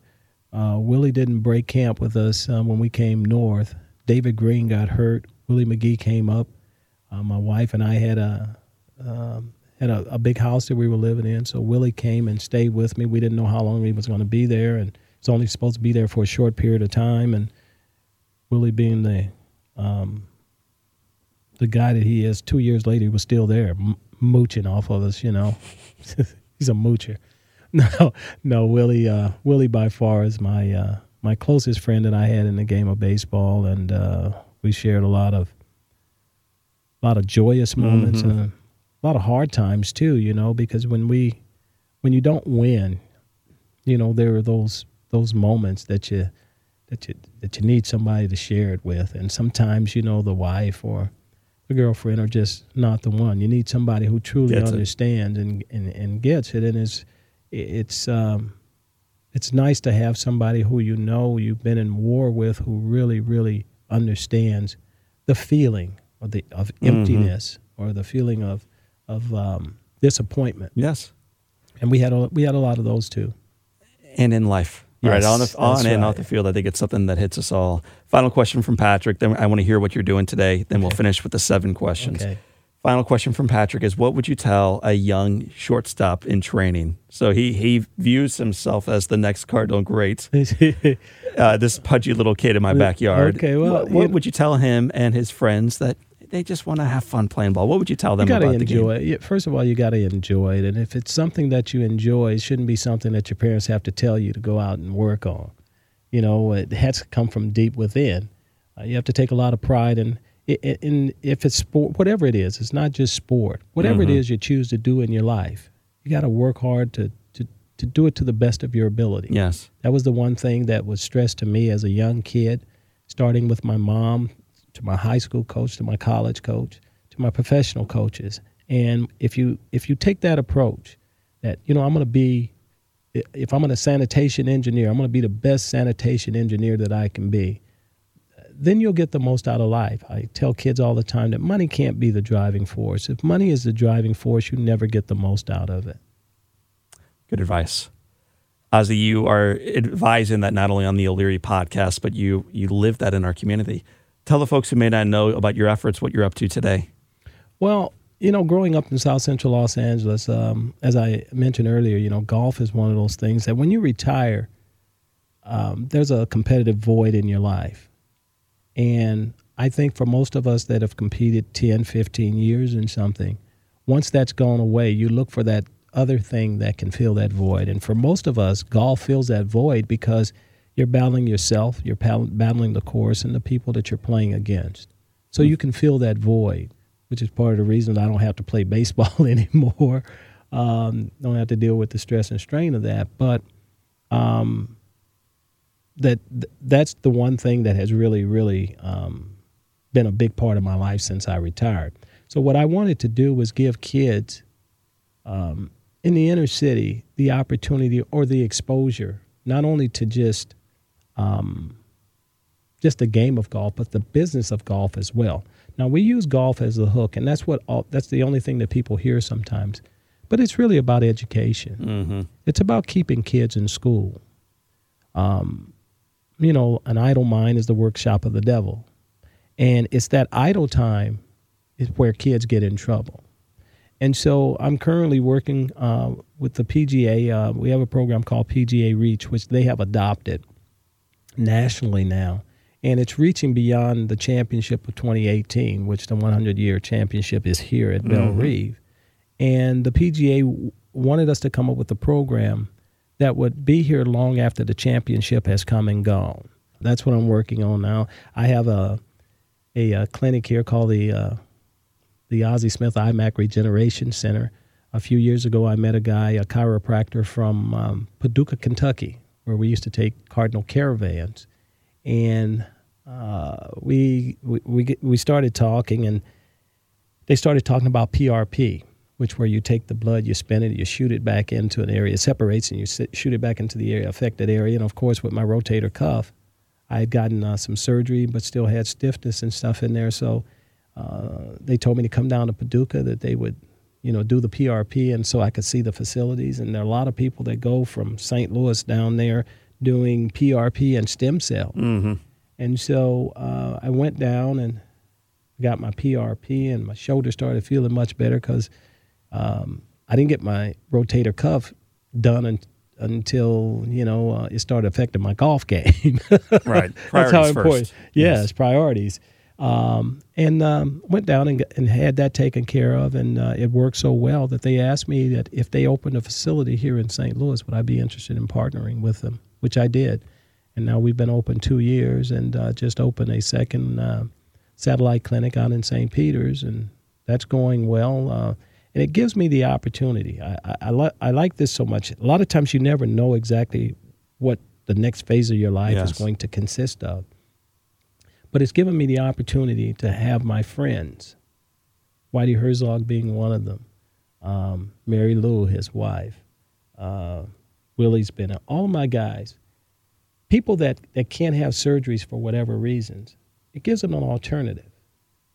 B: uh, Willie didn't break camp with us uh, when we came north. David Green got hurt. Willie McGee came up. Uh, my wife and I had a um, had a, a big house that we were living in, so Willie came and stayed with me. We didn't know how long he was going to be there, and was only supposed to be there for a short period of time. And Willie, being the um, the guy that he is, two years later, he was still there, m- mooching off of us. You know, *laughs* he's a moocher. No, no, Willie. Uh, Willie by far is my uh, my closest friend that I had in the game of baseball, and uh, we shared a lot of a lot of joyous moments and a lot of hard times too. You know, because when we when you don't win, you know, there are those those moments that you that you that you need somebody to share it with, and sometimes you know the wife or the girlfriend are just not the one. You need somebody who truly
A: Gets it.
B: understands and, and and gets it, and it's it's um it's nice to have somebody who you know you've been in war with who really really understands the feeling of the of emptiness or the feeling of of um, disappointment.
A: Yes.
B: And we had a, we had a lot of those too.
A: And in life. All right,
B: Yes,
A: on, the, on and
B: right.
A: off the field, I think it's something that hits us all. Final question from Patrick. Then I want to hear what you're doing today. Then we'll finish with the seven questions.
B: Okay.
A: Final question from Patrick is What would you tell a young shortstop in training? So he, he views himself as the next Cardinal great. *laughs* Uh, this pudgy little kid in my backyard.
B: Okay, well,
A: what, what
B: you-
A: would you tell him and his friends that they just want to have fun playing ball? What would you tell
B: you
A: them
B: got to
A: about the game?
B: it. First of all, you got to enjoy it, and if it's something that you enjoy, it shouldn't be something that your parents have to tell you to go out and work on. You know, it has to come from deep within. Uh, you have to take a lot of pride in. I- if it's sport, whatever it is, it's not just sport. Whatever it mm-hmm. is you choose to do in your life, you got to work hard to, to to do it to the best of your ability.
A: Yes.
B: That was the one thing that was stressed to me as a young kid, starting with my mom, to my high school coach, to my college coach, to my professional coaches. And if you if you take that approach, that you know I'm going to be, if I'm a sanitation engineer, I'm going to be the best sanitation engineer that I can be. Then you'll get the most out of life. I tell kids all the time that money can't be the driving force. If money is the driving force, you never get the most out of it.
A: Good advice. Ozzie, you are advising that not only on the O'Leary podcast, but you you live that in our community. Tell the folks who may not know about your efforts, what you're up to today.
B: Well, you know, growing up in South Central Los Angeles, um, as I mentioned earlier, you know, golf is one of those things that when you retire, um, there's a competitive void in your life. And I think for most of us that have competed 10, 15 years in something, once that's gone away, you look for that other thing that can fill that void. And for most of us, golf fills that void because you're battling yourself, you're battling the course and the people that you're playing against. So you can fill that void, which is part of the reason I don't have to play *laughs* baseball *laughs* anymore. Um, don't have to deal with the stress and strain of that. But um, that th- that's the one thing that has really, really um, been a big part of my life since I retired. So what I wanted to do was give kids um, in the inner city the opportunity or the exposure, not only to just um, just the game of golf, but the business of golf as well. Now we use golf as the hook, and that's what all, that's the only thing that people hear sometimes. But it's really about education.
A: Mm-hmm.
B: It's about keeping kids in school. Um, you know, an idle mind is the workshop of the devil, and it's that idle time is where kids get in trouble. And so I'm currently working uh, with the PGA. Uh, we have a program called PGA Reach, which they have adopted nationally now. And it's reaching beyond the championship of 2018, which the 100 year championship is here at Bellerive. And the PGA w- wanted us to come up with a program that would be here long after the championship has come and gone. That's what I'm working on now. I have a a, uh clinic here called the uh, the Ozzie Smith IMAC Regeneration Center. a few years ago, I met a guy, a chiropractor from um, Paducah, Kentucky, where we used to take Cardinal caravans, and uh, we we we, we started talking, and they started talking about PRP, which where you take the blood, you spin it, you shoot it back into an area, it separates, and you shoot it back into the area affected area. And of course, with my rotator cuff, I had gotten uh, some surgery, but still had stiffness and stuff in there. So uh, they told me to come down to Paducah that they would you know, do the PRP, and so I could see the facilities. And there are a lot of people that go from St. Louis down there doing PRP and stem cell.
A: Mm-hmm.
B: And so uh, I went down and got my PRP, and my shoulder started feeling much better because um, I didn't get my rotator cuff done un- until you know uh, it started affecting my golf *laughs* game.
A: right, *laughs*
B: that's how important.
A: First.
B: Yes, yes, priorities. Um, and um, went down and, and, had that taken care of, and uh, it worked so well that they asked me that if they opened a facility here in St. Louis, would I be interested in partnering with them, which I did. And now we've been open two years and uh, just opened a second uh, satellite clinic out in St. Peter's, and that's going well. And it gives me the opportunity. I, I, I, li- I like this so much. A lot of times you never know exactly what the next phase of your life yes. is going to consist of. But it's given me the opportunity to have my friends, Whitey Herzog being one of them, um, Mary Lou, his wife, uh, Willie's been all my guys, people that, that can't have surgeries for whatever reasons. It gives them an alternative.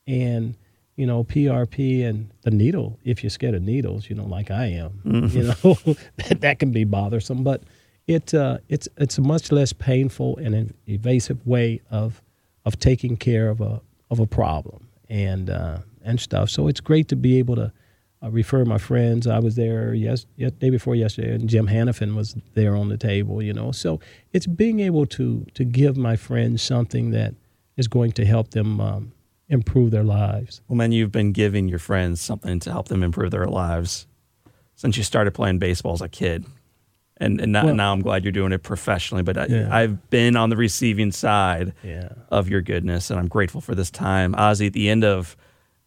B: And, you know, PRP and the needle, if you're scared of needles, you know, like I am, mm-hmm. you know, *laughs* that, that can be bothersome. But it, uh, it's, it's a much less painful and evasive way of of taking care of a of a problem and uh, and stuff. So it's great to be able to uh, refer my friends. I was there yes, yes day before yesterday, and Jim Hanifan was there on the table. You know, so it's being able to to give my friends something that is going to help them um, improve their lives.
A: Well, man, you've been giving your friends something to help them improve their lives since you started playing baseball as a kid and, and now, well, now, I'm glad you're doing it professionally. But. I, have been on the receiving side
B: yeah.
A: of your goodness, and I'm grateful for this time. Ozzie, at the end of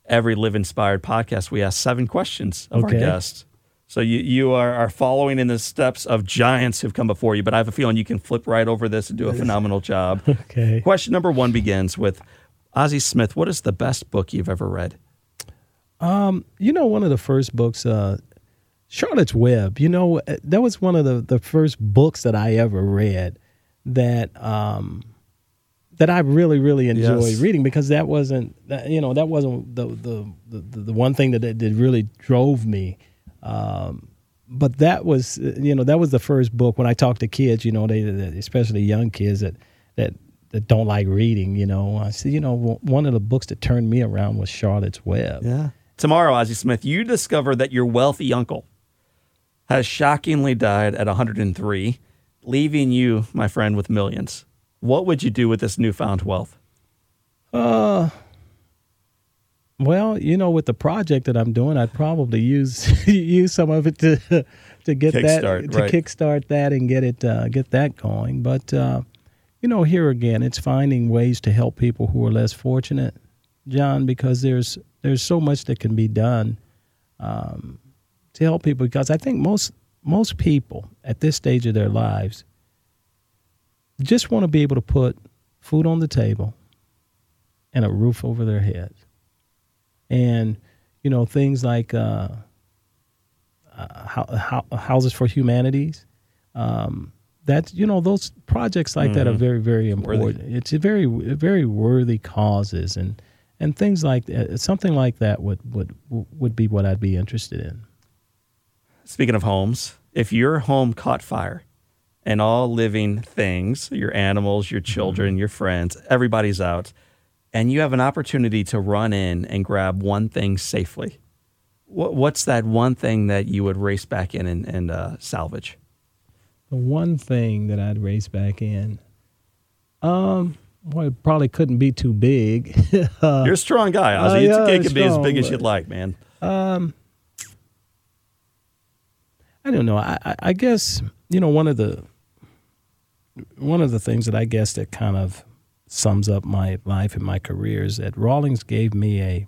A: every Live Inspired podcast, we ask seven questions of okay. our guests. So you you are, are following in the steps of giants who've come before you, but I have a feeling you can flip right over this and do a phenomenal job. *laughs*
B: okay.
A: Question number one begins with Ozzie Smith. What is the best book you've ever read?
B: Um, you know, one of the first books uh, Charlotte's Web, you know, uh, that was one of the, the first books that I ever read that um, that I really really enjoyed yes. reading because that wasn't you know that wasn't the the the, the one thing that, that really drove me. Um, but that was uh, you know that was the first book when I talk to kids, you know, they especially young kids that that that don't like reading, you know. I said, you know, one of the books that turned me around was Charlotte's Web.
A: Yeah. Tomorrow, Ozzie Smith, you discover that your wealthy uncle has shockingly died at 103, leaving you, my friend, with millions. What would you do with this newfound wealth?
B: Uh, well, you know, with the project that I'm doing, I'd probably use *laughs* use some of it to *laughs* to get
A: kickstart,
B: that to
A: right.
B: kickstart that and get it uh, get that going. But uh, you know, here again, it's finding ways to help people who are less fortunate, John, because there's there's so much that can be done. Um, to help people because I think most most people at this stage of their lives just want to be able to put food on the table and a roof over their heads. And you know things like uh, uh, houses for humanities. Um, that's you know those projects like mm-hmm. that are mm-hmm. very very important. Worthy. It's a very very worthy causes and and things like that. Something like that would would would be what I'd be interested in
A: speaking of homes, if your home caught fire and all living things, your animals, your children, mm-hmm. your friends, everybody's out, and you have an opportunity to run in and grab one thing safely, what's that one thing that you would race back in and, and uh, salvage?
B: The one thing that I'd race back in, um, well, it probably couldn't be too big. *laughs*
A: uh, You're a strong guy, Ozzie. Uh, yeah, it can be as big as you'd like, man.
B: Um, I don't know. I, I guess you know one of the one of the things that I guess that kind of sums up my life and my career is that Rawlings gave me a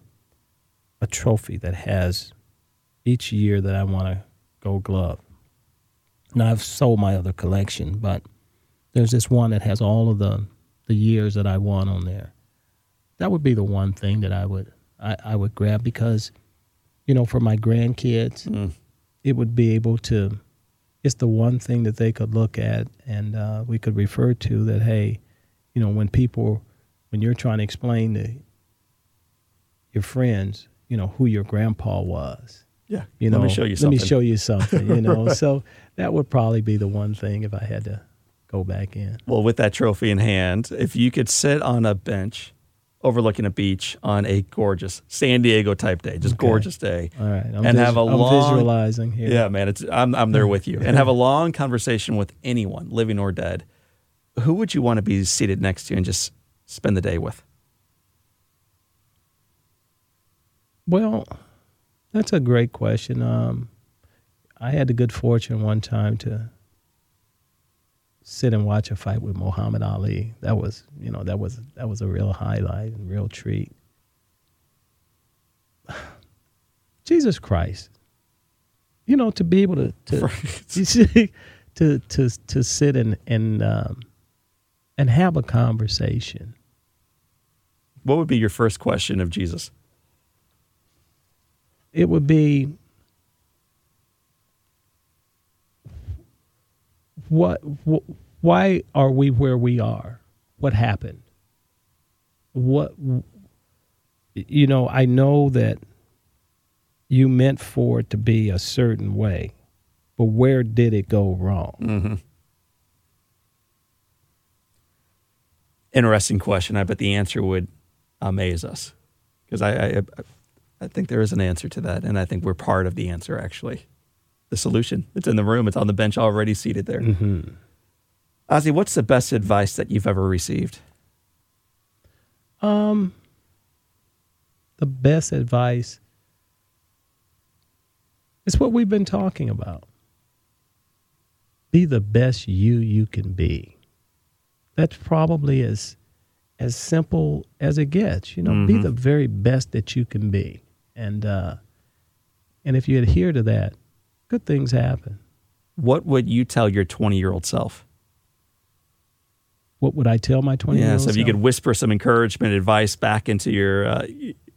B: a trophy that has each year that I want a Gold Glove. Now I've sold my other collection, but there's this one that has all of the the years that I won on there. That would be the one thing that I would I, I would grab because, you know, for my grandkids,
A: Mm.
B: it would be able to. It's the one thing that they could look at and uh, we could refer to that. Hey, you know, when people, when you're trying to explain to your friends, you know, who your grandpa was,
A: Yeah.
B: you know,
A: Let me show you something.
B: Let me show you something. You know, *laughs* so that would probably be the one thing if I had to go back in.
A: Well, with that trophy in hand, if you could sit on a bench overlooking a beach on a gorgeous San Diego type day, just
B: Okay.
A: gorgeous day,
B: All right, I'm
A: and have a
B: I'm
A: long
B: visualizing here.
A: Yeah, man, it's I'm I'm there with you. And have a *laughs* long conversation with anyone, living or dead. Who would you want to be seated next to and just spend the day with?
B: Well, that's a great question. Um, I had the good fortune one time to sit and watch a fight with Muhammad Ali. That was, you know, that was that was a real highlight and real treat. *sighs* Jesus Christ, you know, to be able to to see, *laughs* to to to sit and and um, and have a conversation.
A: What would be your first question of Jesus?
B: it would be what wh- why are we where we are what happened what you know i know that you meant for it to be a certain way but where did it go wrong
A: Mm-hmm. Interesting question. I bet the answer would amaze us because I, I I think there is an answer to that, and I think we're part of the answer. Actually, the solution. It's in the room. It's on the bench already seated there.
B: mm-hmm.
A: Ozzie, what's the best advice that you've ever received?
B: Um, the best advice is what we've been talking about. Be the best you you can be. That's probably as as simple as it gets. You know, be
A: Mhm.
B: the very best that you can be, and uh, and if you adhere to that, good things happen.
A: What would you tell your 20 year old self?
B: What would I tell my twenty?
A: Yeah, so if you could whisper some encouragement, advice back into your uh,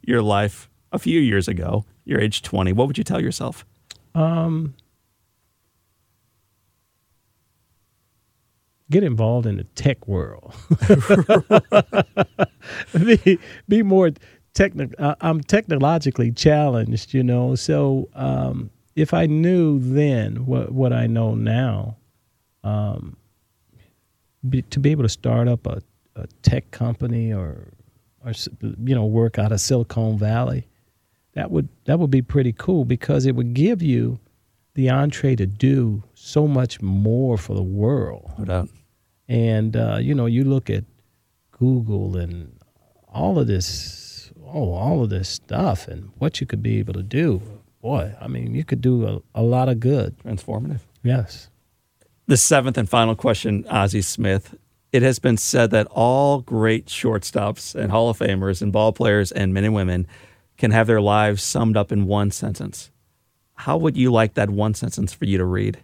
A: your life a few years ago, your age 20, what would you tell yourself?
B: Um, get involved in the tech world. *laughs* be, be more technical. Uh, I'm technologically challenged, you know. So um, if I knew then what what I know now, um, be, to be able to start up a, a tech company or or you know work out of Silicon Valley, that would that would be pretty cool because it would give you the entree to do so much more for the world.
A: No doubt.
B: And uh, you know, you look at Google and all of this, oh, all of this stuff, and what you could be able to do. Boy, I mean, you could do a, a lot of good.
A: Transformative.
B: Yes.
A: The seventh and final question, Ozzie Smith. It has been said that all great shortstops and Hall of Famers and ball players and men and women can have their lives summed up in one sentence. How would you like that one sentence for you to read?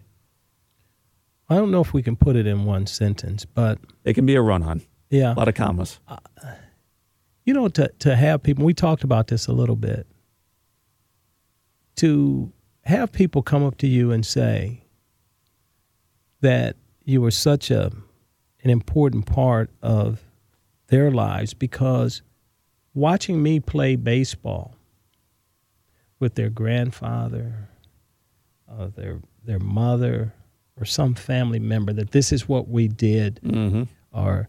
B: I don't know if we can put it in one sentence, but
A: It can be a run on,
B: yeah,
A: a lot of commas.
B: Uh, you know, to to have people. We talked about this a little bit. To have people come up to you and say that you were such a an important part of their lives because watching me play baseball with their grandfather, uh, their their mother, or some family member that this is what we did
A: Mm-hmm.
B: or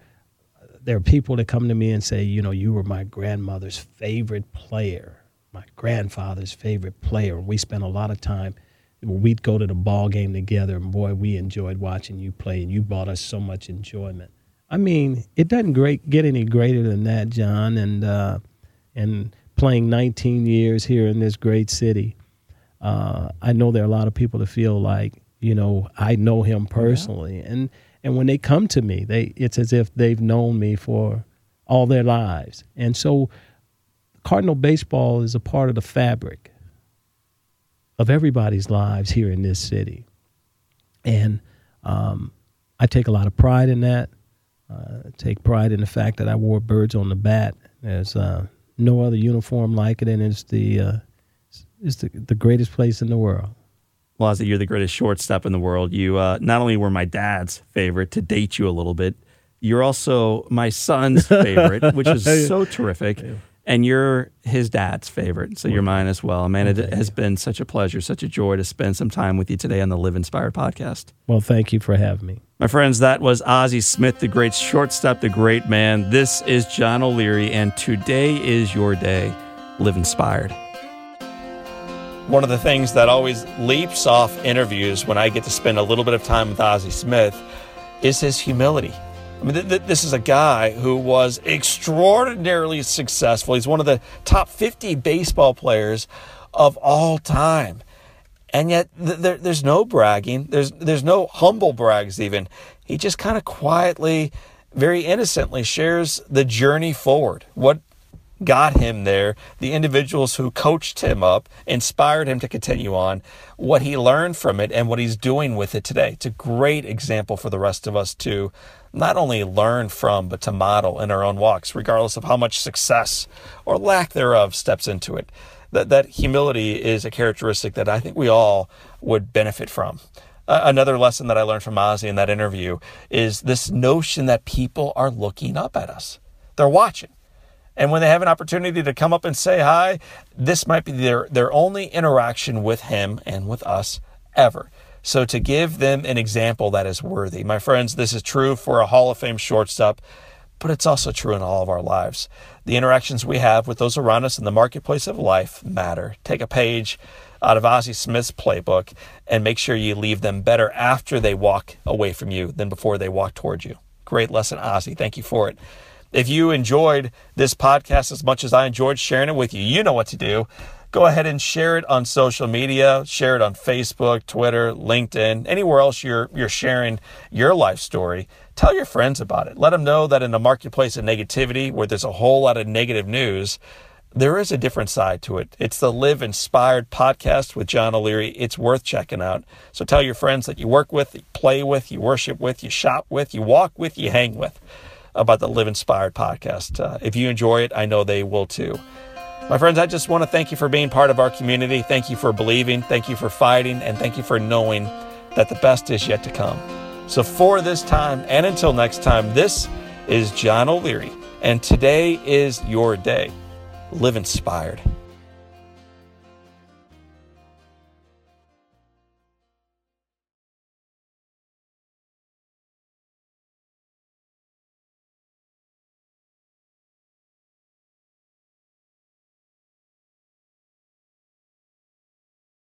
B: there are people that come to me and say, you know, you were my grandmother's favorite player, my grandfather's favorite player. We spent a lot of time. We'd go to the ball game together, and boy, we enjoyed watching you play, and you brought us so much enjoyment. I mean, it doesn't great get any greater than that, John. And uh, and playing 19 years here in this great city, uh, I know there are a lot of people that feel like you know I know him personally, and and when they come to me, they it's as if they've known me for all their lives, and so Cardinal baseball is a part of the fabric of everybody's lives here in this city. And um, I take a lot of pride in that. Uh, take pride in the fact that I wore birds on the bat. There's uh, no other uniform like it, and it's the uh, it's the, the greatest place in the world.
D: Well, Ozzie, you're the greatest shortstop in the world. You uh, not only were my dad's favorite to date you a little bit, you're also my son's *laughs* favorite, which is so terrific. And you're his dad's favorite, so you're mine as well. Man, it has been such a pleasure, such a joy to spend some time with you today on the Live Inspired podcast.
B: Well, thank you for having me.
D: My friends, that was Ozzie Smith, the great shortstop, the great man. This is John O'Leary, and today is your day. Live inspired.
A: One of the things that always leaps off interviews when I get to spend a little bit of time with Ozzie Smith is his humility. I mean, th- th- this is a guy who was extraordinarily successful. He's one of the top 50 baseball players of all time. And yet, th- there, there's no bragging. There's, there's no humble brags, even. He just kind of quietly, very innocently shares the journey forward. What got him there, the individuals who coached him up, inspired him to continue on, what he learned from it, and what he's doing with it today. It's a great example for the rest of us to not only learn from, but to model in our own walks, regardless of how much success or lack thereof steps into it. That, that humility is a characteristic that I think we all would benefit from. Uh, another lesson that I learned from Ozzie in that interview is this notion that people are looking up at us. They're watching. And when they have an opportunity to come up and say hi, this might be their, their only interaction with him and with us ever. So to give them an example that is worthy. My friends, this is true for a Hall of Fame shortstop, but it's also true in all of our lives. The interactions we have with those around us in the marketplace of life matter. Take a page out of Ozzie Smith's playbook and make sure you leave them better after they walk away from you than before they walk toward you. Great lesson, Ozzie. Thank you for it. If you enjoyed this podcast as much as I enjoyed sharing it with you, you know what to do. Go ahead and share it on social media, share it on Facebook, Twitter, LinkedIn, anywhere else you're you're sharing your life story. Tell your friends about it. Let them know that in a marketplace of negativity where there's a whole lot of negative news, there is a different side to it. It's the Live Inspired podcast with John O'Leary. It's worth checking out. So tell your friends that you work with, you play with, you worship with, you shop with, you walk with, you hang with about the Live Inspired podcast. Uh, if you enjoy it, I know they will too. My friends, I just want to thank you for being part of our community. Thank you for believing. Thank you for fighting. And thank you for knowing that the best is yet to come. So, for this time and until next time, this is John O'Leary. And today is your day. Live inspired.